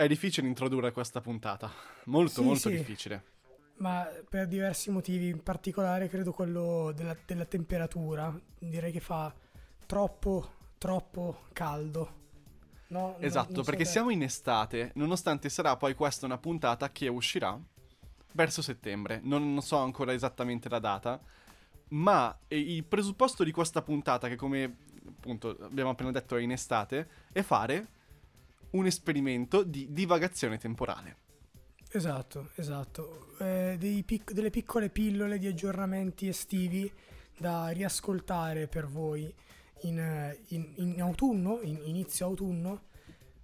È difficile introdurre questa puntata, molto Sì, molto sì. difficile. Ma per diversi motivi, in particolare credo quello della, della temperatura. Direi che fa troppo, troppo caldo. No, Esatto, so perché te. siamo in estate, nonostante sarà poi questa una puntata che uscirà verso settembre. Non, non so ancora esattamente la data, ma il presupposto di questa puntata, che come appunto abbiamo appena detto è in estate, è fare un esperimento di divagazione temporale. Esatto, esatto. Eh, dei pic- delle piccole pillole di aggiornamenti estivi da riascoltare per voi in, in- in autunno, in inizio autunno,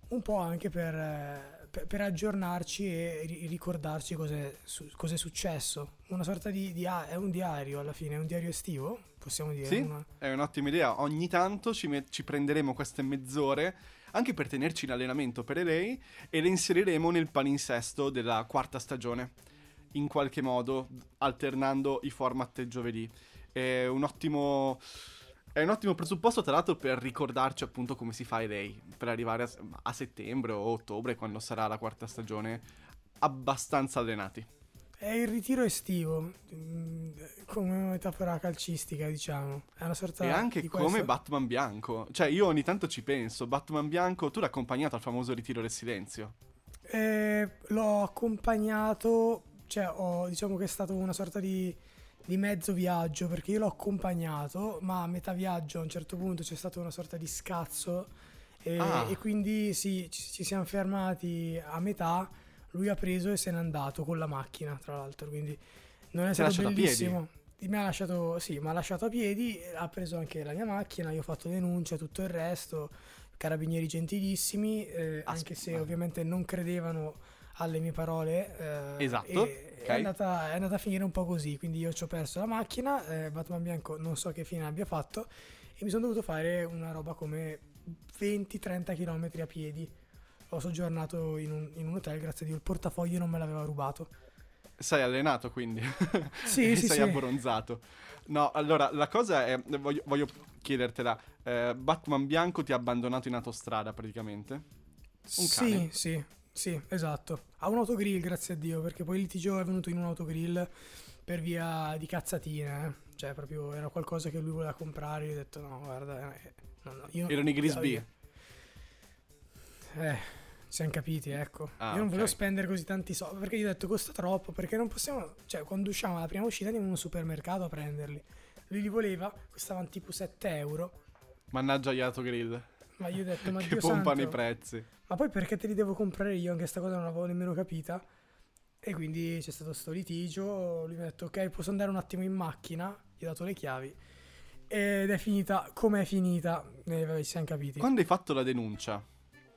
un po' anche per, per- per aggiornarci e ri- ricordarci cos'è, su- cos'è successo. Una sorta di, di a- è un diario alla fine, è un diario estivo, possiamo dire. Sì, una- è un'ottima idea. Ogni tanto ci, met- ci prenderemo queste mezz'ore anche per tenerci in allenamento per lei e le inseriremo nel palinsesto della quarta stagione. In qualche modo, alternando i format giovedì. È un ottimo. È un ottimo presupposto, tra l'altro, per ricordarci appunto come si fa lei. Per arrivare a, a settembre o ottobre, quando sarà la quarta stagione, abbastanza allenati. È il ritiro estivo, mm, come metafora calcistica, diciamo. È una sorta E anche come questo- Batman Bianco. Cioè, io ogni tanto ci penso. Batman Bianco, tu l'hai accompagnato al famoso ritiro del silenzio. Eh, l'ho accompagnato, cioè ho, diciamo che è stato una sorta di, di mezzo viaggio perché io l'ho accompagnato, ma a metà viaggio a un certo punto c'è stato una sorta di scazzo e, Ah. e quindi sì, ci, ci siamo fermati a metà, lui ha preso e se n'è andato con la macchina tra l'altro, quindi non è Ti stato bellissimo. Mi ha lasciato, sì, mi ha lasciato a piedi, ha preso anche la mia macchina, io ho fatto denuncia tutto il resto, carabinieri gentilissimi, eh, anche se ovviamente non credevano alle mie parole. eh, Esatto, e ok. È, andata, è andata a finire un po' così, quindi io ci ho perso la macchina, eh, Batman Bianco non so che fine abbia fatto e mi sono dovuto fare una roba come 20-30 km a piedi. Ho soggiornato in un, in un hotel, grazie a Dio, il portafoglio non me l'aveva rubato. Sei allenato quindi. Sì, sì, sei sì. abbronzato. No, allora, la cosa è. Voglio, voglio chiedertela. eh, Batman Bianco ti ha abbandonato in autostrada praticamente. Un sì, cane. sì, sì, esatto. Ha un autogrill, grazie a Dio, perché poi il litigio è venuto in un autogrill per via di cazzatine. eh. Cioè, proprio era qualcosa che lui voleva comprare. Io ho detto, no, guarda, eh, no, no, io Erano i Grisby. Eh, ci siamo capiti, ecco. Ah, io non volevo ok. spendere così tanti soldi, perché io ho detto costa troppo, perché non possiamo... Cioè, quando usciamo alla prima uscita andiamo in un supermercato a prenderli. Lui li voleva, costavano tipo 7 euro. Mannaggia gli autogrill. Ma io ho detto, ma che Dio pompano santo, i prezzi. Ma poi perché te li devo comprare io? Anche sta cosa non l'avevo nemmeno capita. E quindi c'è stato sto litigio. Lui mi ha detto: Ok, posso andare un attimo in macchina. Gli ho dato le chiavi. Ed è finita come è finita. E vabbè, ci siamo capiti. Quando hai fatto la denuncia,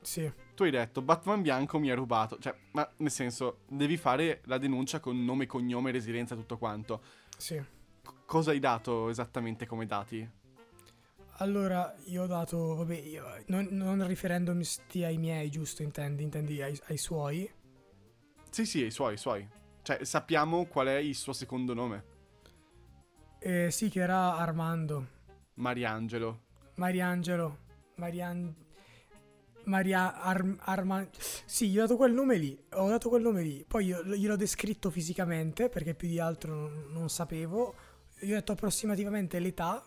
Sì. tu hai detto Batman Bianco mi ha rubato. Cioè, ma nel senso, devi fare la denuncia con nome, cognome, residenza, tutto quanto. Sì. C- cosa hai dato esattamente come dati? Allora, io ho dato, vabbè, io, non, non riferendomi ai miei, giusto, intendi, intendi ai, ai suoi. Sì, sì, i suoi, i suoi. Cioè, sappiamo qual è il suo secondo nome. Eh, sì, che era Armando, Mariangelo. Mariangelo, Marian... Maria Ar- Arman... Sì, gli ho dato quel nome lì, ho dato quel nome lì. Poi io, gliel'ho descritto fisicamente, perché più di altro non, non sapevo. Gli ho detto approssimativamente l'età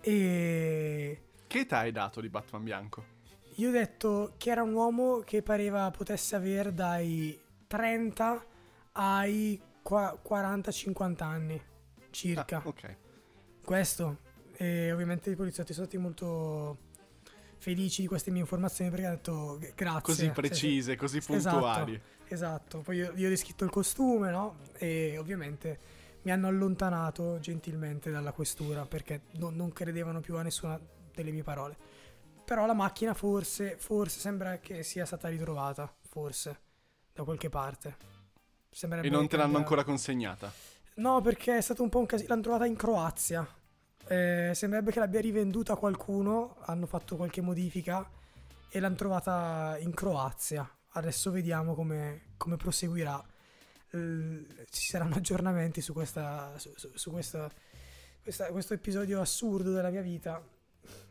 e... Che età hai dato di Batman Bianco? Io ho detto che era un uomo che pareva potesse avere dai 30 ai qua- 40-50 anni circa. Ah, ok. Questo. E ovviamente i poliziotti sono stati molto felici di queste mie informazioni perché hanno detto "G- grazie. Così Sì, sì. precise, così Esatto. puntuali. Esatto, poi io, io ho descritto il costume, no? E ovviamente mi hanno allontanato gentilmente dalla questura perché non- non credevano più a nessuna delle mie parole. Però la macchina forse, forse sembra che sia stata ritrovata, forse, da qualche parte. Sembrerebbe E non te l'hanno abbia- ancora consegnata. No, perché è stato un po' un casino. L'hanno trovata in Croazia. Eh, sembrerebbe che l'abbia rivenduta a qualcuno. Hanno fatto qualche modifica e l'hanno trovata in Croazia. Adesso vediamo come, come proseguirà. Eh, ci saranno aggiornamenti su, questa, su, su- su questa- questa- questo episodio assurdo della mia vita.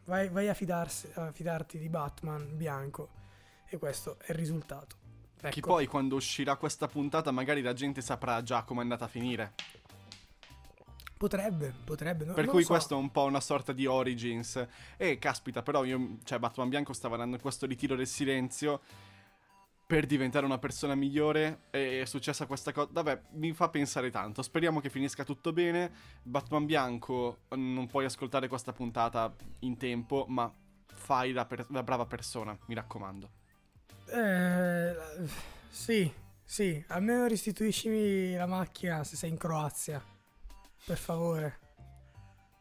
Vai, vai a, fidarsi- a fidarti di Batman bianco. E questo è il risultato. Che Ecco. poi quando uscirà questa puntata magari la gente saprà già come è andata a finire. Potrebbe, potrebbe. no- Per cui so. questo è un po' una sorta di Origins. E caspita, però io, cioè Batman Bianco stava dando questo ritiro del silenzio per diventare una persona migliore e è successa questa cosa. Vabbè, mi fa pensare tanto. Speriamo che finisca tutto bene. Batman Bianco, non puoi ascoltare questa puntata in tempo, ma fai la, per- la brava persona, mi raccomando. Eh, sì, sì, almeno restituiscimi la macchina se sei in Croazia. Per favore.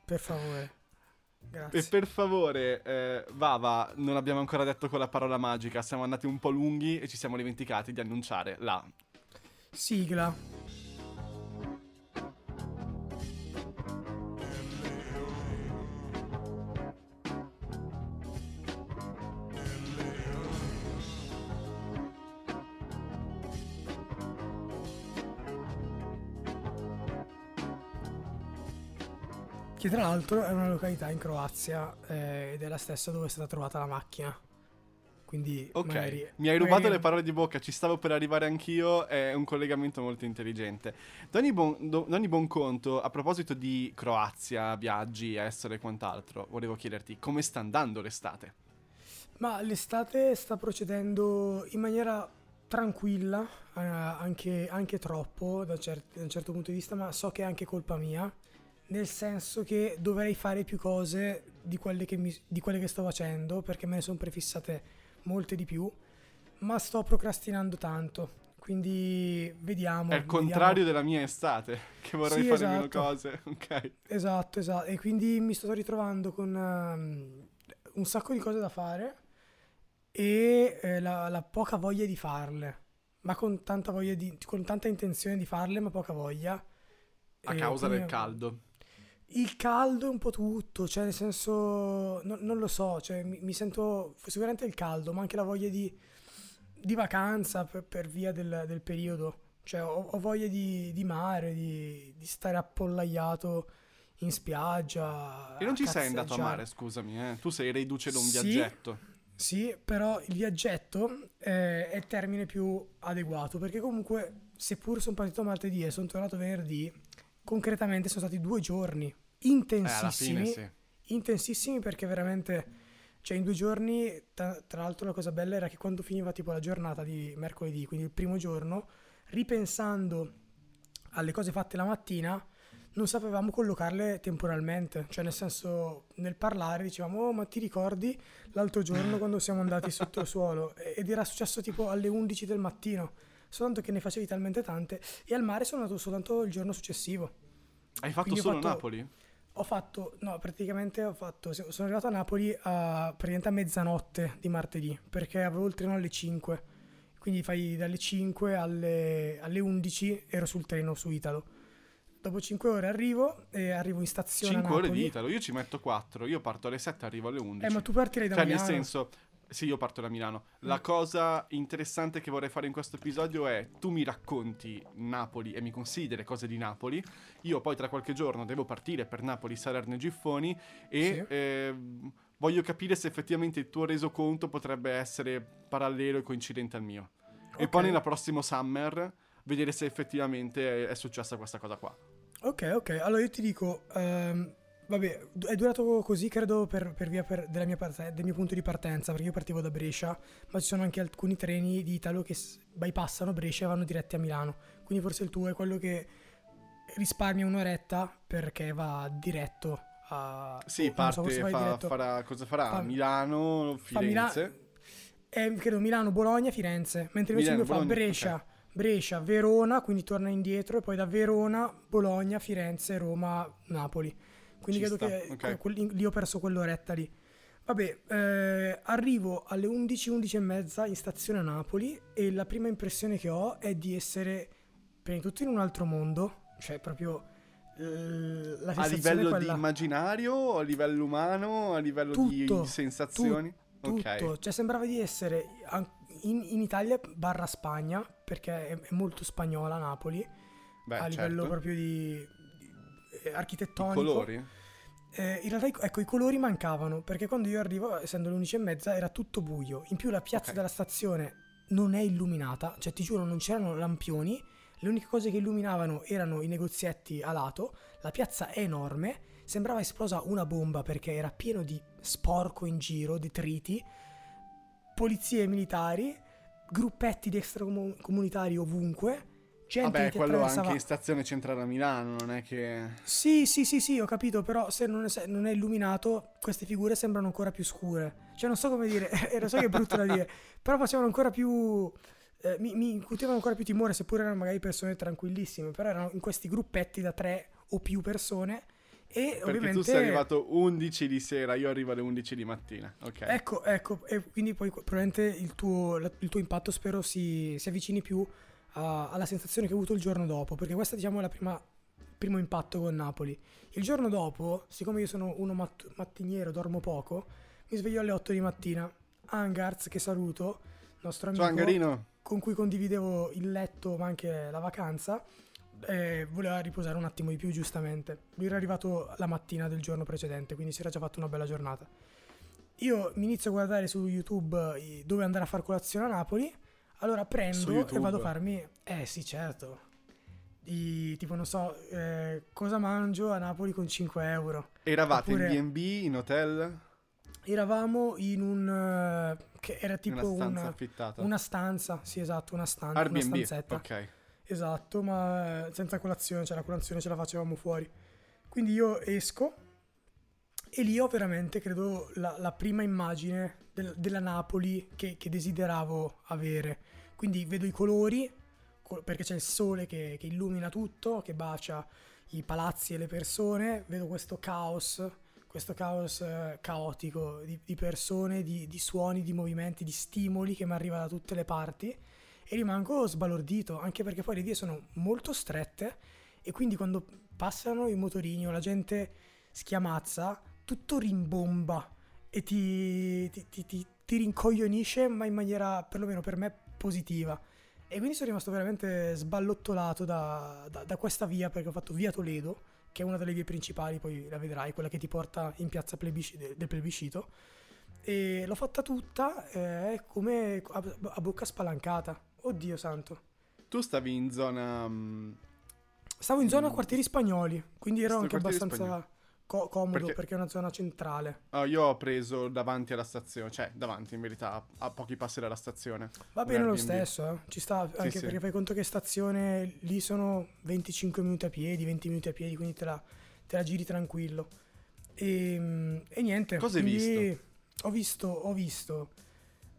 Per favore. Grazie. E per favore, eh, Vava, non abbiamo ancora detto quella parola magica, siamo andati un po' lunghi e ci siamo dimenticati di annunciare la Sigla. Che tra l'altro è una località in Croazia eh, ed è la stessa dove è stata trovata la macchina. Quindi Ok, magari- mi hai rubato magari- le parole di bocca, ci stavo per arrivare anch'io, è un collegamento molto intelligente. Da ogni buon, do- buon conto, a proposito di Croazia, viaggi, estero e quant'altro, volevo chiederti come sta andando l'estate? Ma l'estate sta procedendo in maniera tranquilla, eh, anche, anche troppo da, cer- da un certo punto di vista, ma so che è anche colpa mia, nel senso che dovrei fare più cose di quelle che, mi- di quelle che sto facendo, perché me ne sono prefissate molte di più, ma sto procrastinando tanto. Quindi vediamo. È il vediamo. contrario della mia estate, che vorrei Sì, fare meno esatto. cose, ok? Esatto, esatto. E quindi mi sto ritrovando con ehm, un sacco di cose da fare e eh, la, la poca voglia di farle. Ma con tanta voglia di, con tanta intenzione di farle, ma poca voglia. A E causa del quindi- caldo. Il caldo è un po' tutto, cioè nel senso, no- non lo so, cioè mi, mi sento sicuramente il caldo, ma anche la voglia di, di vacanza per, per via del, del periodo. Cioè ho, ho voglia di, di mare, di, di stare appollaiato in spiaggia. E non ci sei andato a mare, scusami, eh? Tu sei reduce da un Sì. viaggetto. Sì, però il viaggetto eh, è il termine più adeguato perché comunque, seppur sono partito martedì e sono tornato venerdì, concretamente sono stati due giorni Eh, intensissimi. fine sì. intensissimi perché veramente, cioè in due giorni, tra, tra l'altro la cosa bella era che quando finiva tipo la giornata di mercoledì, quindi il primo giorno, ripensando alle cose fatte la mattina, non sapevamo collocarle temporalmente, cioè nel senso nel parlare dicevamo oh ma ti ricordi l'altro giorno quando siamo andati sotto il suolo ed era successo tipo alle 11 del mattino, soltanto che ne facevi talmente tante e al mare sono andato soltanto il giorno successivo. Hai fatto Quindi solo fatto- Napoli? Ho fatto, no, praticamente ho fatto, sono arrivato a Napoli a, praticamente a mezzanotte di martedì, perché avevo il treno alle 5, quindi fai dalle 5 alle, alle 11 ero sul treno su Italo. Dopo 5 ore arrivo e arrivo in stazione 5 a ore di Italo, io ci metto 4, io parto alle 7 arrivo alle 11. Eh, ma tu partirei da Cioè, Milano. nel senso, sì, io parto da Milano. La Mm. cosa interessante che vorrei fare in questo episodio è tu mi racconti Napoli e mi consigli le cose di Napoli. Io poi tra qualche giorno devo partire per Napoli, Salerno e Giffoni e Sì. ehm, voglio capire se effettivamente il tuo resoconto potrebbe essere parallelo e coincidente al mio. E poi nella prossima summer vedere se effettivamente è, è successa questa cosa qua. Ok, ok, allora io ti dico, ehm, vabbè, è durato così credo per, per via per- della mia parte- del mio punto di partenza, perché io partivo da Brescia, ma ci sono anche alcuni treni di Italo che bypassano Brescia e vanno diretti a Milano, quindi forse il tuo è quello che risparmia un'oretta perché va diretto a... Sì, so, parte, vai fa- farà, cosa farà? fa- Milano, fa Mila- Firenze. eh, credo Milano, Bologna, Firenze, mentre invece Milano, lui fa Bologna, Brescia, Brescia, Verona, quindi torna indietro e poi da Verona, Bologna, Firenze, Roma, Napoli. Quindi Ci credo sta, che ok. que- lì ho perso quell'oretta lì. Vabbè, eh, arrivo alle 11, 11 e mezza in stazione a Napoli e la prima impressione che ho è di essere prima di tutto in un altro mondo, cioè proprio eh, la A livello è di quella... immaginario, a livello umano, a livello di Tutto, sensazioni? tutto, Ok. cioè sembrava di essere in, in Italia barra Spagna, perché è, è molto spagnola Napoli, Beh, a livello certo. proprio di, eh, I architettonico. colori? Eh, in realtà i- ecco, i colori mancavano, perché quando io arrivo, essendo le 11 e mezza, era tutto buio. In più la piazza Ok. della stazione non è illuminata, cioè ti giuro non c'erano lampioni, le uniche cose che illuminavano erano i negozietti a lato, la piazza è enorme, sembrava esplosa una bomba perché era pieno di sporco in giro, detriti, polizie militari, gruppetti di extracomunitari ovunque. Gente Vabbè, quello anche in stazione centrale a Milano, non è che... Sì, sì, sì, sì, ho capito, però se non è, se non è illuminato, queste figure sembrano ancora più scure. Cioè, non so come dire, lo so che è brutto da dire, però facevano ancora più... eh, mi, mi incutevano ancora più timore, seppur erano magari persone tranquillissime, però erano in questi gruppetti da tre o più persone e Perché ovviamente... tu sei arrivato 11 di sera, io arrivo alle 11 di mattina, ok? Ecco, ecco, e quindi poi probabilmente il tuo, il tuo impatto spero si, si avvicini più alla sensazione che ho avuto il giorno dopo, perché questo diciamo è la prima primo impatto con Napoli. Il giorno dopo, siccome io sono uno mat- mattiniero, dormo poco, mi sveglio alle 8 di mattina. Angarz, che saluto, nostro amico con cui condividevo il letto ma anche la vacanza, eh, voleva riposare un attimo di più giustamente. Lui era arrivato la mattina del giorno precedente, quindi si era già fatto una bella giornata. Io mi inizio a guardare su YouTube dove andare a far colazione a Napoli, allora prendo e vado a farmi... Eh sì, certo. I, tipo, non so, eh, cosa mangio a Napoli con 5 euro. Eravate Oppure- in B&B, in hotel, Eravamo in un... eh, che era tipo una stanza una, affittata? una stanza, sì esatto, una, stan- una Airbnb, stanzetta. ok. Esatto, ma eh, senza colazione, cioè la colazione ce la facevamo fuori. Quindi io esco e lì ho veramente, credo, la, la prima immagine del- della Napoli che, che desideravo avere. Quindi vedo i colori, co- perché c'è il sole che, che illumina tutto, che bacia i palazzi e le persone, vedo questo caos, questo caos eh, caotico di, di persone, di, di suoni, di movimenti, di stimoli che mi arriva da tutte le parti e rimango sbalordito, anche perché poi le vie sono molto strette e quindi quando passano i motorini o la gente schiamazza, tutto rimbomba e ti, ti- ti- ti rincoglionisce, ma in maniera perlomeno per me positiva. E quindi sono rimasto veramente sballottolato da, da- da questa via, perché ho fatto via Toledo, che è una delle vie principali, poi la vedrai, quella che ti porta in piazza plebisci- del plebiscito. E l'ho fatta tutta eh, come a, a bocca spalancata. Oddio santo. Tu stavi in zona... mm, Stavo in zona Mm. quartieri spagnoli, quindi ero Sto anche abbastanza co- comodo Perché- perché... è una zona centrale. ah, io ho preso davanti alla stazione, cioè davanti in verità, a, pochi passi dalla stazione. Va bene lo stesso, eh. ci sta anche sì. perché fai conto che stazione lì sono 25 minuti a piedi, 20 minuti a piedi, quindi te la, te la giri tranquillo. E, mm, e niente. Cosa hai quindi Ho visto, ho visto,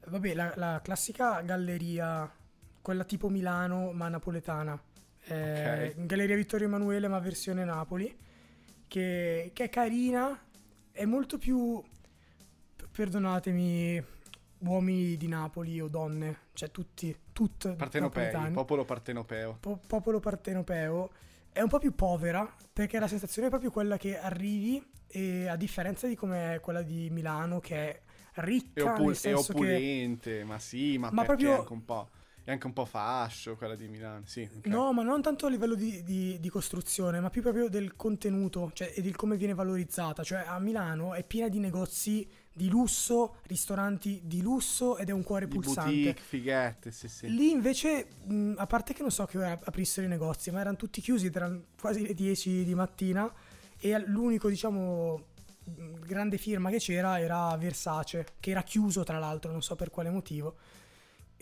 vabbè, la, la classica galleria, quella tipo Milano ma napoletana. Eh, Galleria Vittorio Emanuele ma versione Napoli, che, che è carina, è molto più, perdonatemi, uomini di Napoli o donne, cioè tutti, tutti Partenopei, popolo partenopeo. po- popolo partenopeo. È un po' più povera perché la sensazione è proprio quella che arrivi e a differenza di come quella di Milano che è ricca opul- nel è senso che opulente, ma sì, ma, Ma proprio- anche un po'... È anche un po' fascio quella di Milano, sì. ok. no ma non tanto a livello di, di- di costruzione ma più proprio del contenuto cioè, e di come viene valorizzata cioè a Milano è piena di negozi di lusso ristoranti di lusso ed è un cuore Di pulsante boutique, fighette, sì sì. Lì invece, mh, a parte che non so che ora aprissero i negozi, ma erano tutti chiusi, erano quasi le 10 di mattina e l'unico, diciamo, grande firma che c'era era Versace, che era chiuso tra l'altro, non so per quale motivo.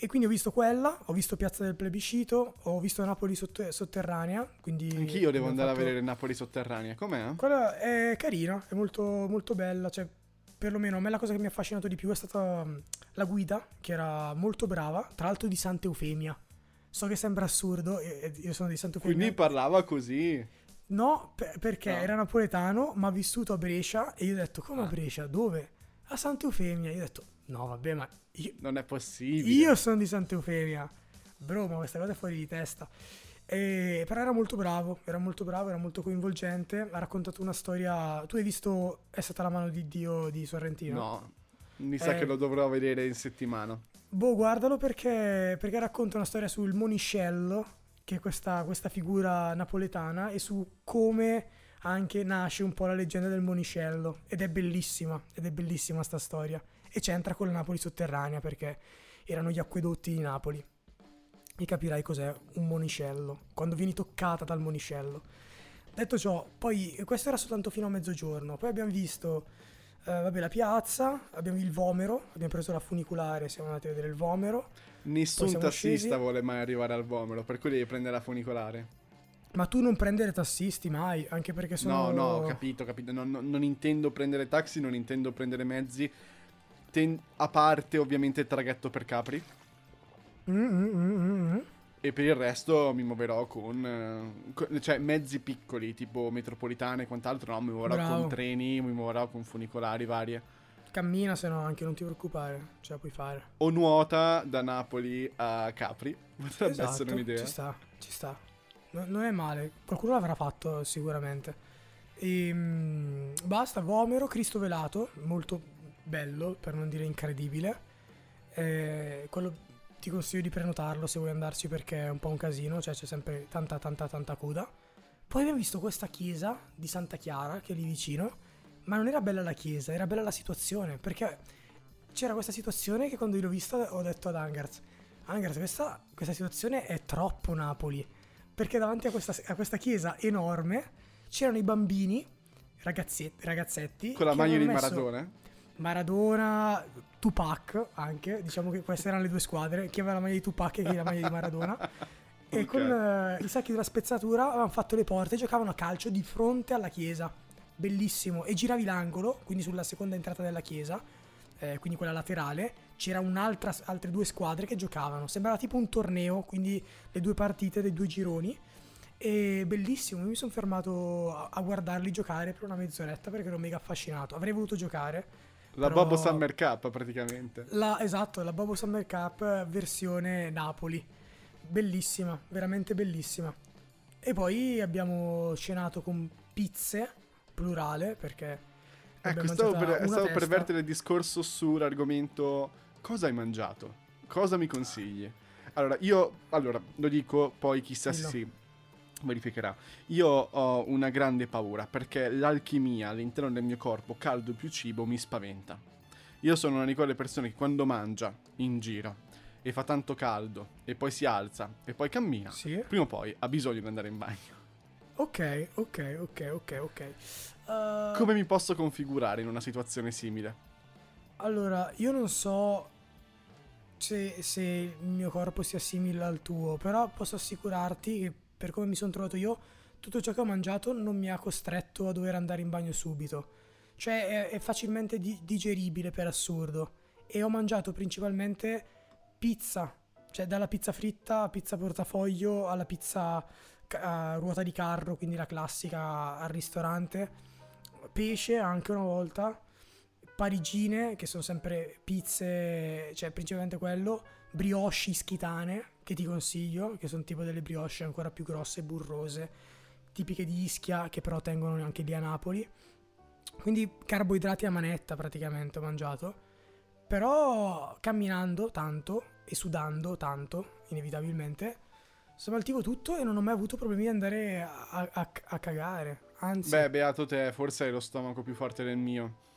E quindi ho visto quella, ho visto Piazza del Plebiscito, ho visto Napoli sotto- sotterranea, quindi... Anch'io devo andare a fatto- vedere Napoli sotterranea. Com'è? Quella è carina, è molto, molto bella, cioè perlomeno a me la cosa che mi ha affascinato di più è stata mh, la guida, che era molto brava, tra l'altro di Santa Eufemia. So che sembra assurdo, io sono di Santa Eufemia. Quindi parlava così. No, per- perché No. era napoletano, ma ha vissuto a Brescia e io ho detto, come a Ah. Brescia? Dove? A Santa Eufemia. Io ho detto, no vabbè, ma io, Non è possibile. io sono di Santa Eufemia. Bro, ma questa cosa è fuori di testa. E- però era molto bravo, era molto bravo, era molto coinvolgente. Ha raccontato una storia. Tu hai visto È stata la mano di Dio di Sorrentino? No, mi sa Eh. che lo dovrò vedere in settimana. Boh, guardalo perché, perché racconta una storia sul Moniscello, che è questa, questa figura napoletana, e su come anche nasce un po' la leggenda del Moniscello. Ed è bellissima, ed è bellissima sta storia. E c'entra con la Napoli sotterranea perché erano gli acquedotti di Napoli. E capirai cos'è un monicello, quando vieni toccata dal monicello. Detto ciò, poi questo era soltanto fino a mezzogiorno, poi abbiamo visto eh, vabbè, la piazza, abbiamo il Vomero, abbiamo preso la funicolare, siamo andati a vedere il Vomero. Nessun tassista scesi. vuole mai arrivare al vomero, per cui devi prendere la funicolare. Ma tu non prendere tassisti mai, anche perché sono... No, no, ho capito, capito. Non, non- non intendo prendere taxi, non intendo prendere mezzi. Ten- a parte ovviamente il traghetto per Capri. Mm, mm, mm, mm, mm. E per il resto mi muoverò con, eh, con- cioè mezzi piccoli, tipo metropolitane e quant'altro. No, mi muoverò Bravo. con treni, mi muoverò con funicolari varie. Cammina se no anche, non ti preoccupare, ce la puoi fare. O nuota da Napoli a Capri. Potrebbe Esatto, essere un'idea. Ci sta, ci sta. No- non è male, qualcuno l'avrà fatto sicuramente. E, mm, basta, Vomero, Cristo Velato, molto bello, per non dire incredibile. Eh, quello ti consiglio di prenotarlo se vuoi andarci perché è un po' un casino, cioè c'è sempre tanta tanta tanta coda. Poi abbiamo visto questa chiesa di Santa Chiara che è lì vicino, ma non era bella la chiesa, era bella la situazione, perché c'era questa situazione che quando l'ho vista ho detto ad Angarz, Angarz, questa, questa situazione è troppo Napoli, perché davanti a questa, a questa chiesa enorme c'erano i bambini, ragazzetti, ragazzetti Con la maglia di messo Maradona. Maradona, Tupac anche, diciamo che queste erano le due squadre, chi aveva la maglia di Tupac e chi la maglia di Maradona. E Ok. con eh, i sacchi della spezzatura avevano fatto le porte e giocavano a calcio di fronte alla chiesa. Bellissimo. E giravi l'angolo, quindi sulla seconda entrata della chiesa, eh, quindi quella laterale, c'era un'altra, altre due squadre che giocavano. Sembrava tipo un torneo, quindi le due partite dei due gironi. E bellissimo, mi sono fermato a, a guardarli giocare per una mezz'oretta perché ero mega affascinato. Avrei voluto giocare. La però- Bobo Summer Cup praticamente. La, esatto, la Bobo Summer Cup eh, versione Napoli. Bellissima, veramente bellissima. E poi abbiamo cenato con pizze, plurale, perché Ecco, stavo per, stavo per vertere il discorso sull'argomento cosa hai mangiato? Cosa mi consigli? Allora, io, allora, lo dico, poi chissà se Dillo. Verificherà. Io ho una grande paura perché l'alchimia all'interno del mio corpo, caldo più cibo, mi spaventa. Io sono una di quelle persone che quando mangia in giro e fa tanto caldo e poi si alza e poi cammina, Sì. prima o poi ha bisogno di andare in bagno. Ok, ok, ok, ok, ok. Eh, Come mi posso configurare in una situazione simile? Allora, io non so se, se il mio corpo sia simile al tuo, però posso assicurarti che per come mi sono trovato io, tutto ciò che ho mangiato non mi ha costretto a dover andare in bagno subito. Cioè è, è facilmente di- digeribile per assurdo. E ho mangiato principalmente pizza, cioè dalla pizza fritta a pizza portafoglio alla pizza a ruota di carro, quindi la classica al ristorante. Pesce anche una volta parigine, che sono sempre pizze, cioè principalmente quello, brioche ischitane, che ti consiglio, che sono tipo delle brioche ancora più grosse e burrose, tipiche di Ischia, che però tengono anche lì a Napoli. Quindi carboidrati a manetta praticamente ho mangiato. Però camminando tanto e sudando tanto, inevitabilmente, smaltivo tutto e non ho mai avuto problemi di andare a, a- a cagare. Anzi, Beh, beato te, forse hai lo stomaco più forte del mio.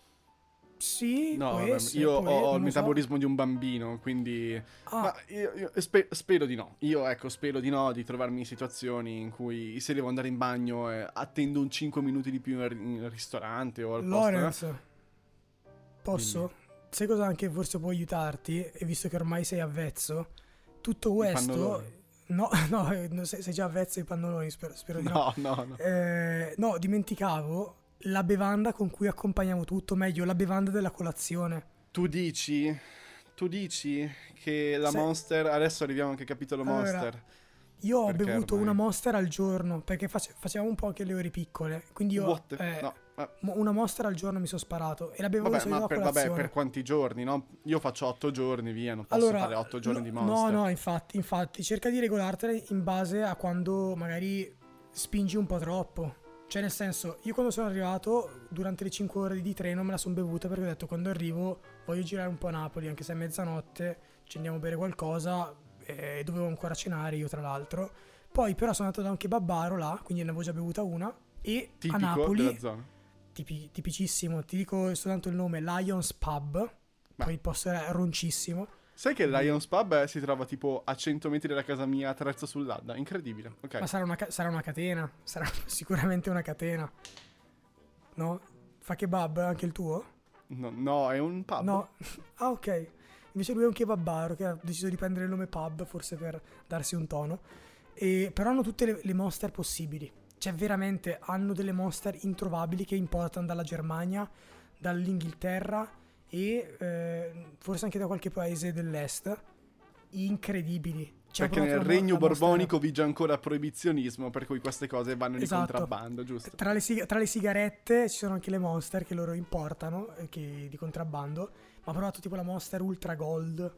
Sì, No, vabbè, essere, io ho, ho il lo so. metabolismo di un bambino, quindi... Ah, io, io spe- spero di no. Io, ecco, spero di no, di trovarmi in situazioni in cui se devo andare in bagno eh, attendo un 5 minuti di più in, ristorante o al posto. eh. Lorenz, posso? Sai cosa anche forse può aiutarti? E visto che ormai sei avvezzo, tutto questo... No, no, sei già avvezzo ai pannoloni, spero, spero di no. No, no, no. Eh, no, dimenticavo la bevanda con cui accompagniamo tutto, meglio, la bevanda della colazione. Tu dici... Tu dici che la Se- Monster... Adesso arriviamo anche al capitolo Allora, Monster. Io ho Perché bevuto ormai? una Monster al giorno, perché face- facevamo un po' anche le ore piccole, quindi io... What? eh, No, Una Monster al giorno mi sono sparato e la bevo Vabbè, ma per, vabbè, per quanti giorni, no? Io faccio 8 giorni, via, non posso allora, fare 8 giorni no, di Monster. No, no, infatti, infatti, cerca di regolartene in base a quando magari spingi un po' troppo. Cioè, nel senso, io quando sono arrivato, durante le 5 ore di treno me la sono bevuta perché ho detto quando arrivo voglio girare un po' a Napoli, anche se è mezzanotte, ci andiamo a bere qualcosa e dovevo ancora cenare io tra l'altro. Poi però sono andato da un kebabbaro là, quindi ne avevo già bevuta una e Tipico a Napoli tipi- tipicissimo, ti dico soltanto il nome, Lions Pub, Beh. poi il posto era roncissimo. Sai che il Lions Pub si trova tipo a 100 metri da casa mia, a Trezzo sull'Adda? Incredibile. Ok. Ma sarà una, ca- sarà una catena, sarà sicuramente una catena. No? Fa kebab anche il tuo? No, no, è un pub. No. Ah, ok. Invece lui è un kebabaro che ha deciso di prendere il nome pub, forse per darsi un tono. E, però hanno tutte le, le monster possibili. Cioè, veramente hanno delle monster introvabili che importano dalla Germania, dall'Inghilterra e eh, forse anche da qualche paese dell'est. Incredibili. Cioè, ho Perché nel la regno la borbonico vige ancora proibizionismo, per cui queste cose vanno di Esatto. contrabbando, giusto? Tra le, sig- tra le sigarette ci sono anche le monster che loro importano, eh, che, di contrabbando. Ma ho provato tipo la monster ultra gold.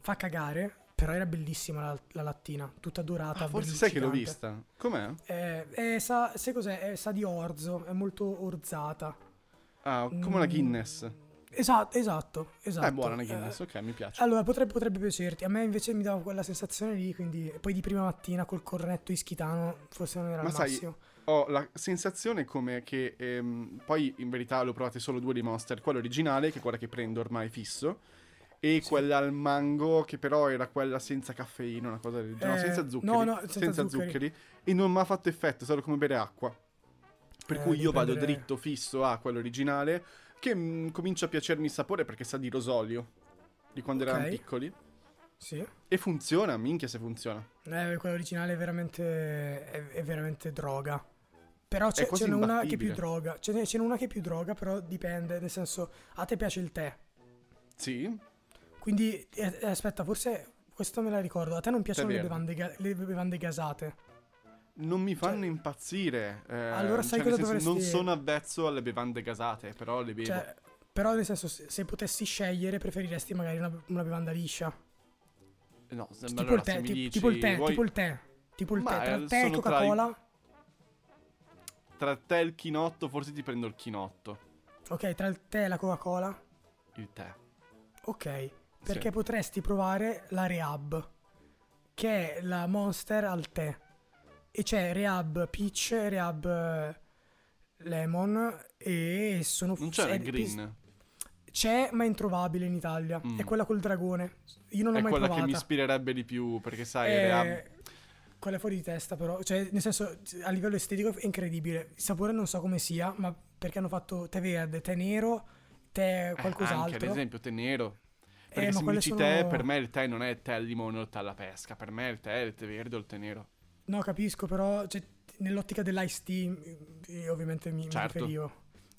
Fa cagare, però era bellissima la, la lattina, tutta dorata. Ah, forse sai che l'ho vista. Com'è? Eh, eh, sa, sai cos'è? Eh, sa di orzo, è molto orzata. Ah, come Mm, Guinness. Esatto, esatto, esatto. È buona una Eh, Guinness, ok, mi piace. allora, potrebbe, potrebbe piacerti. A me invece mi dava quella sensazione lì, quindi poi di prima mattina col cornetto ischitano forse non era Ma il sai, massimo. Ho la sensazione come che ehm, poi in verità l'ho provate solo due di Monster, quella originale, che è quella che prendo ormai fisso, e Sì. quella al mango, che però era quella senza caffeina, una cosa del genere, no, Eh, senza zuccheri, no, no, senza zuccheri. e non mi ha fatto effetto, è stato come bere acqua. Per Eh, cui io vado dritto fisso a quello originale, che mm, comincia a piacermi il sapore perché sa di rosolio, di quando eravamo Ok. piccoli, Sì. e funziona, minchia se funziona. Eh, quella originale è veramente, è, è veramente droga. Però c'è, ce n'è una che è più droga. Ce n'è, ce n'è una che è più droga, però dipende. Nel senso, a te piace il tè. Sì, Quindi, eh, eh, aspetta, forse questo me la ricordo. A te non piacciono le bevande, le bevande gasate. Non mi fanno Cioè- impazzire. eh, Allora sai cioè, cosa senso, Non dovresti- sono avvezzo alle bevande gasate, però le bevo. Cioè, però, nel senso, se, se potessi scegliere, preferiresti magari una, una bevanda liscia. no, tipo, allora, il tè, ti- dici, tipo il tè, vuoi- tipo il tè. Tipo il tè. Tra eh, il tè e sono tra i- Coca-Cola. tra te e il chinotto, forse ti prendo il chinotto. Ok, tra il tè e la Coca-Cola. Il tè. Ok, perché Sì. potresti provare la Rehab, che è la Monster al tè. E c'è Rehab Peach, Rehab eh, Lemon e sono... Non c'era è- il green. C'è, ma è introvabile in Italia. Mm. È quella col dragone. Io non l'ho È mai quella provata. che mi ispirerebbe di più, perché sai, Eh, Rehab- Quella è fuori di testa però. Cioè, nel senso, a livello estetico è incredibile. Il sapore non so come sia, ma perché hanno fatto tè verde, tè nero, tè eh, qualcos'altro. anche ad esempio tè nero. Eh, Perché ma se mi dici sono- tè, per me il tè non è tè al limone o tè alla pesca. Per me il tè è il tè verde o il tè nero. No, capisco, però cioè, nell'ottica dell'ice tea eh, ovviamente mi, mi Certo. riferivo.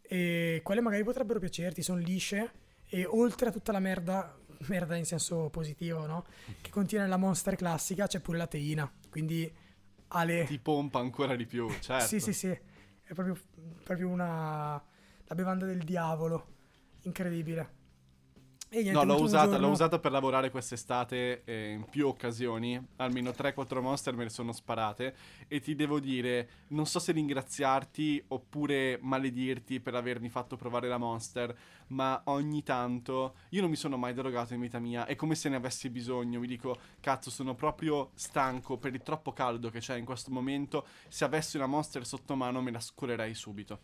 E quelle magari potrebbero piacerti, sono lisce e oltre a tutta la merda, merda in senso positivo, no? Che contiene la Monster classica, c'è pure la teina, quindi Ale... Ti pompa ancora di più, certo. Sì, sì, sì, è proprio, proprio una... la bevanda del diavolo, incredibile. E No, l'ho usata, l'ho usata per lavorare quest'estate eh, in più occasioni. Almeno 3-4 monster me ne sono sparate. E ti devo dire, non so se ringraziarti oppure maledirti per avermi fatto provare la monster. Ma ogni tanto io non mi sono mai drogato in vita mia. È come se ne avessi bisogno. Mi dico, cazzo, sono proprio stanco per il troppo caldo che c'è in questo momento. Se avessi una monster sotto mano me la scolerei subito.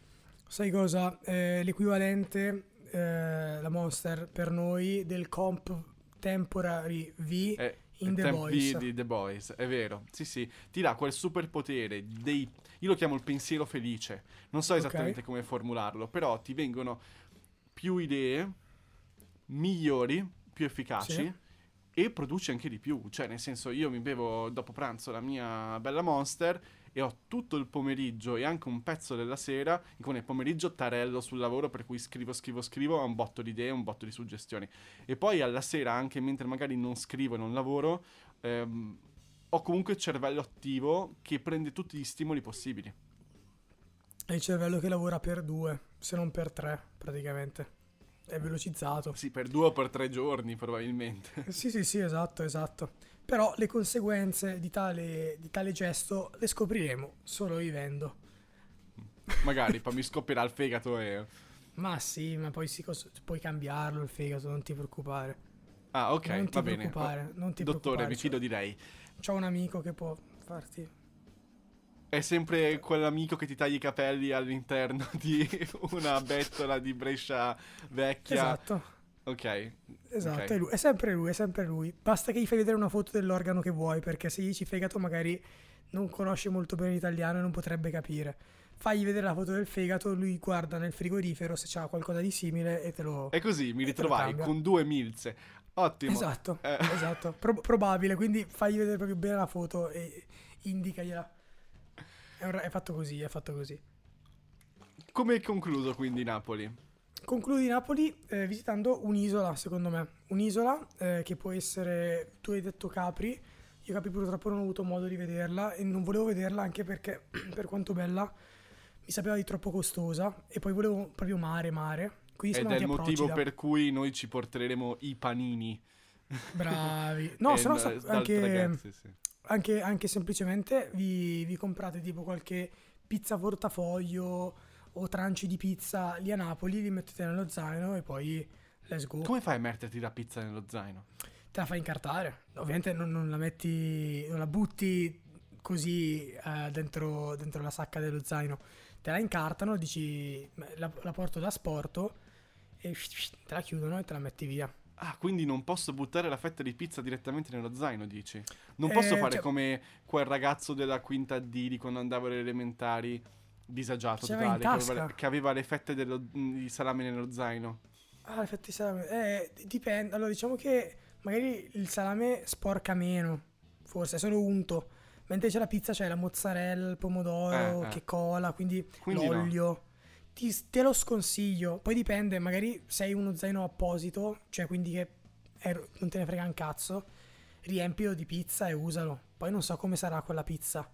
Sai cosa? Eh, l'equivalente, eh, la Monster per noi, del comp temporary V È in The Boys. di The Boys, è vero. Sì, sì, ti dà quel superpotere dei io lo chiamo il pensiero felice. Non so esattamente come formularlo, però ti vengono più idee migliori, più efficaci Sì. e produci anche di più. Cioè, nel senso, io mi bevo dopo pranzo la mia bella Monster e ho tutto il pomeriggio e anche un pezzo della sera, con il pomeriggio tarello sul lavoro per cui scrivo, scrivo, scrivo, ho un botto di idee, un botto di suggestioni. E poi alla sera, anche mentre magari non scrivo e non lavoro, ehm, ho comunque il cervello attivo che prende tutti gli stimoli possibili. È il cervello che lavora per due, se non per tre, praticamente. È velocizzato. Sì, per due o per tre giorni probabilmente. Sì, sì, sì, esatto, esatto. Però le conseguenze di tale, di tale gesto le scopriremo solo vivendo. magari poi mi scoppierà il fegato e... Ma sì, ma poi si puoi cambiarlo il fegato, non ti preoccupare. Ah, ok, non ti va bene. non ti Dottore, preoccupare. mi fido di lei. C'ho un amico che può farti... È sempre quell'amico che ti taglia i capelli all'interno di una bettola di Brescia vecchia. Esatto. Ok. Esatto, ok. è, lui, è sempre lui, è sempre lui. Basta che gli fai vedere una foto dell'organo che vuoi, perché se gli dici fegato magari non conosce molto bene l'italiano e non potrebbe capire. Fagli vedere la foto del fegato, lui guarda nel frigorifero se c'ha qualcosa di simile e te lo... E così mi ritrovai con due milze. Ottimo. Esatto, Eh. esatto. Pro- probabile, quindi fagli vedere proprio bene la foto e indicagliela. È, fatto così, è fatto così. Come concluso quindi Napoli? Concludi Napoli eh, visitando un'isola, secondo me. Un'isola eh, che può essere, tu hai detto Capri, io Capri purtroppo non ho avuto modo di vederla e non volevo vederla anche perché per quanto bella mi sapeva di troppo costosa e poi volevo proprio mare, mare. Quindi Ed è il motivo Procida. per cui noi ci porteremo i panini. Bravi. No, se no sa- anche, ragazzi, sì. Anche, anche semplicemente vi, vi comprate tipo qualche pizza portafoglio o tranci di pizza lì a Napoli, li mettete nello zaino e poi let's go. Come fai a metterti la pizza nello zaino? te la fai incartare. Ovviamente non, non la metti, non la butti così eh, dentro, dentro la sacca dello zaino. Te la incartano, dici "Beh, la, la porto da sporto e te la chiudono e te la metti via. Ah, quindi non posso buttare la fetta di pizza direttamente nello zaino, dici? Non Eh, posso fare cioè- come quel ragazzo della quinta D di quando andavo alle elementari, disagiato totale, che aveva, che aveva le fette dello- di salame nello zaino. Ah, effetti salame. Eh, dipende. Allora, diciamo che magari il salame sporca meno, forse è solo unto. Mentre c'è la pizza, c'è la mozzarella, il pomodoro Eh, eh. che cola, quindi, Quindi no. Ti, te lo sconsiglio. Poi dipende, magari sei uno zaino apposito, cioè quindi che è- non te ne frega un cazzo, riempilo di pizza e usalo. Poi non so come sarà quella pizza.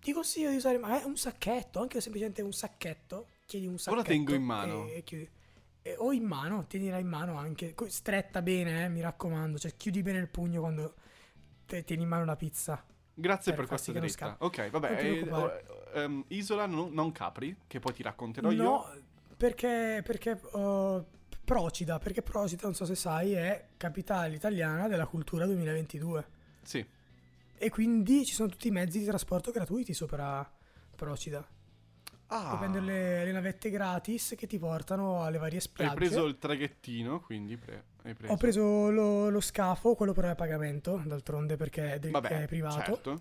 Ti consiglio di usare magari un sacchetto, anche semplicemente un sacchetto. Chiedi un sacchetto. tengo in mano. E, e chiudi. E- o in mano, tienila in mano anche. Stretta bene, eh, mi raccomando. Cioè, chiudi bene il pugno quando te- tieni in mano la pizza. Grazie Per per questa dritta. Ok, vabbè. Eh, ehm, isola non, non Capri, che poi ti racconterò io. No, perché, perché uh, Procida, perché Procida, non so se sai, è capitale italiana della cultura 2022. Sì. E quindi ci sono tutti i mezzi di trasporto gratuiti sopra Procida. Ah, Puoi prendere le, le navette gratis che ti portano alle varie hai spiagge. preso il traghettino, quindi pre- hai preso. Ho preso lo, lo scafo, quello però è a pagamento, d'altronde perché è, de- Vabbè, è privato. certo.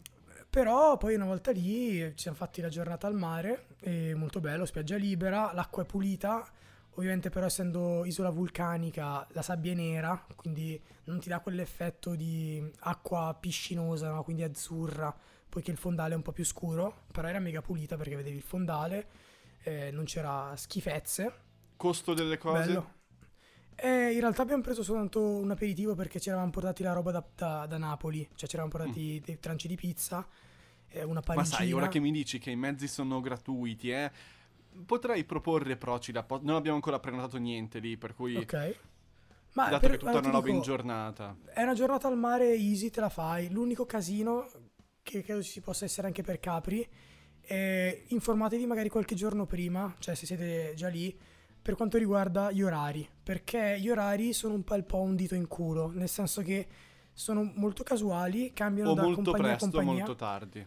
Però poi una volta lì ci siamo fatti la giornata al mare, è molto bello, spiaggia libera, l'acqua è pulita, ovviamente però essendo isola vulcanica la sabbia è nera, quindi non ti dà quell'effetto di acqua piscinosa, no? quindi azzurra, poiché il fondale è un po' più scuro, però era mega pulita perché vedevi il fondale, eh, non c'era schifezze. Costo delle cose? Bello. Eh, in realtà abbiamo preso soltanto un aperitivo perché ci eravamo portati la roba da, da- da Napoli, cioè ci eravamo portati dei tranci di pizza, eh, una Mm. Ma sai, ora che mi dici che i mezzi sono gratuiti, eh, potrei proporre Procida. po- non abbiamo ancora prenotato niente lì, per cui... Ok. Ma dato per- che tutta una roba in dico, giornata. È una giornata al mare easy, te la fai. L'unico casino che credo ci possa essere anche per Capri è informatevi magari qualche giorno prima, cioè se siete già lì, per quanto riguarda gli orari. Perché gli orari sono un po' il po' un dito in culo, nel senso che sono molto casuali, cambiano O da molto compagnia a presto o compagnia. molto tardi.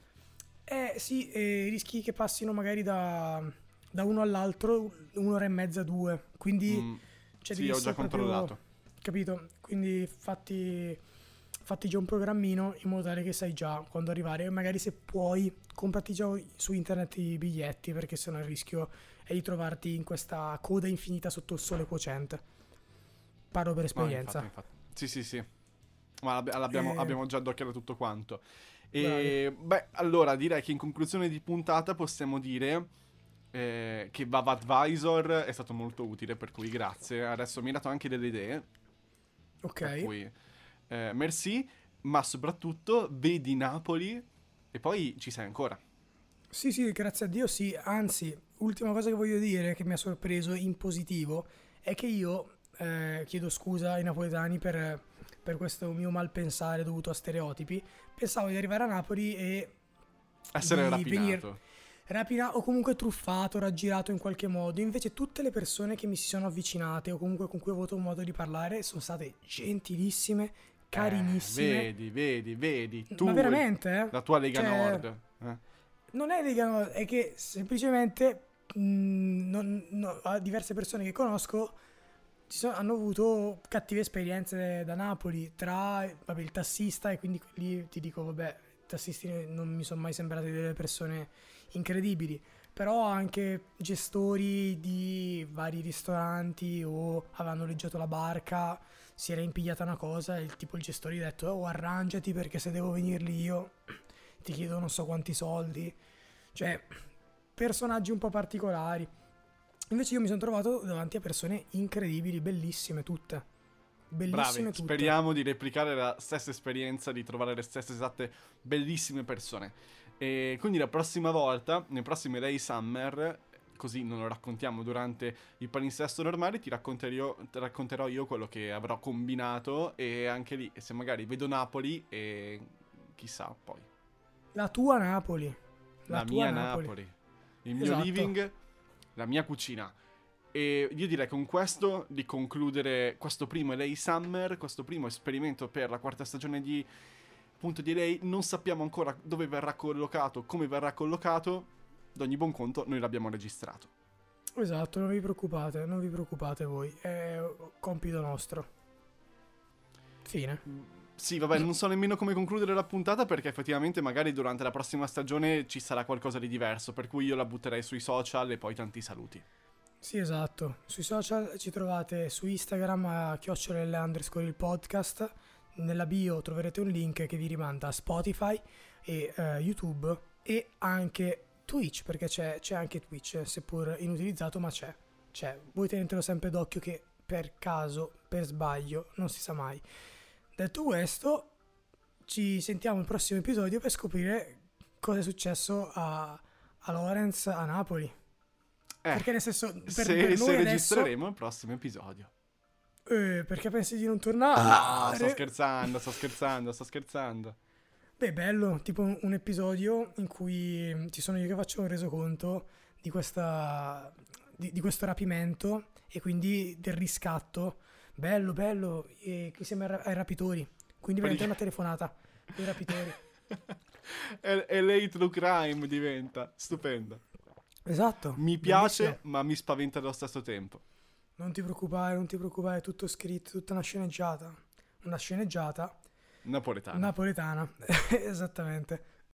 Eh sì, e rischi che passino magari da, da uno all'altro un'ora e mezza, due. Quindi Mm, cioè, sì, ho già essere proprio- controllato. Capito? Quindi fatti, fatti già un programmino in modo tale che sai già quando arrivare. E magari se puoi, comprati già su internet i biglietti perché sennò il rischio è di trovarti in questa coda infinita sotto il sole quociente. Parlo per No, esperienza. infatti, infatti. Sì, sì, sì. Ma l'abbi- l'abbiamo, Eh. abbiamo già adocchiato tutto quanto. E beh, allora direi che in conclusione di puntata possiamo dire eh, che Vav Advisor è stato molto utile, per cui grazie. Adesso mi hai dato anche delle idee. ok. Per cui eh, merci, ma soprattutto vedi Napoli e poi ci sei ancora. Sì, sì, grazie a Dio sì. Anzi, ultima cosa che voglio dire che mi ha sorpreso in positivo è che io eh, chiedo scusa ai napoletani per, per questo mio malpensare dovuto a stereotipi. Pensavo di arrivare a Napoli e Essere Di rapinato. venire- rapina o comunque truffato, raggirato in qualche modo. Invece tutte le persone che mi si sono avvicinate o comunque con cui ho avuto modo di parlare sono state gentilissime, carinissime. Eh, vedi, vedi, vedi. Tu, Ma veramente, eh? La tua Lega Cioè, Nord. eh. Non è Lega Nord, è che semplicemente mh, non- no, diverse persone che conosco sono- hanno avuto cattive esperienze da Napoli tra vabbè, il tassista e quindi lì ti dico, vabbè, i tassisti non mi sono mai sembrati delle persone incredibili, però anche gestori di vari ristoranti o avevano noleggiato la barca, si era impigliata una cosa e il tipo il gestore gli ha detto, oh arrangiati perché se devo venirli io ti chiedo non so quanti soldi, cioè personaggi un po' particolari. Invece io mi sono trovato davanti a persone incredibili, bellissime tutte. Bellissime Bravi, tutte. speriamo di replicare la stessa esperienza, di trovare le stesse esatte bellissime persone. E quindi la prossima volta, nei prossimi Lay Summer, così non lo raccontiamo durante il palinsesto normale, ti racconterò, ti racconterò io quello che avrò combinato e anche lì, se magari vedo Napoli e chissà poi. La tua Napoli. La, tua mia Napoli. il mio Esatto. living, la mia cucina. E io direi con questo di concludere questo primo LA Summer, questo primo esperimento per la quarta stagione di Punto di LA. Non sappiamo ancora dove verrà collocato, come verrà collocato. Ad ogni buon conto noi l'abbiamo registrato. Esatto, non vi preoccupate, non vi preoccupate voi, è compito nostro. Fine. Sì, vabbè, non so nemmeno come concludere la puntata perché effettivamente magari durante la prossima stagione ci sarà qualcosa di diverso, per cui io la butterei sui social e poi tanti saluti. Sì, esatto. Sui social ci trovate su Instagram a chiocciolelle underscore il podcast. Nella bio troverete un link che vi rimanda a Spotify e eh, YouTube e anche Twitch, perché c'è, c'è anche Twitch, seppur inutilizzato, ma c'è. C'è. Voi tenetelo sempre d'occhio che per caso, per sbaglio, non si sa mai. Detto questo, ci sentiamo al prossimo episodio per scoprire cosa è successo a, a Lorenz a Napoli. Eh, Perché nel senso, per, se, per se adesso, registreremo il prossimo episodio. eh, perché pensi di non tornare? Ah, sto scherzando, sto scherzando, sto scherzando. Beh, bello, tipo un, un episodio in cui mm, ci sono io che faccio un resoconto di, questa, di, di questo rapimento e quindi del riscatto. Bello, bello, e che siamo ai, ai rapitori. Quindi veramente una telefonata ai rapitori. e, e lei True Crime diventa stupenda. Esatto. Mi piace, bellissimo. ma mi spaventa allo stesso tempo. Non ti preoccupare, non ti preoccupare, è tutto scritto, tutta una sceneggiata. Una sceneggiata Napoletano. napoletana, esattamente.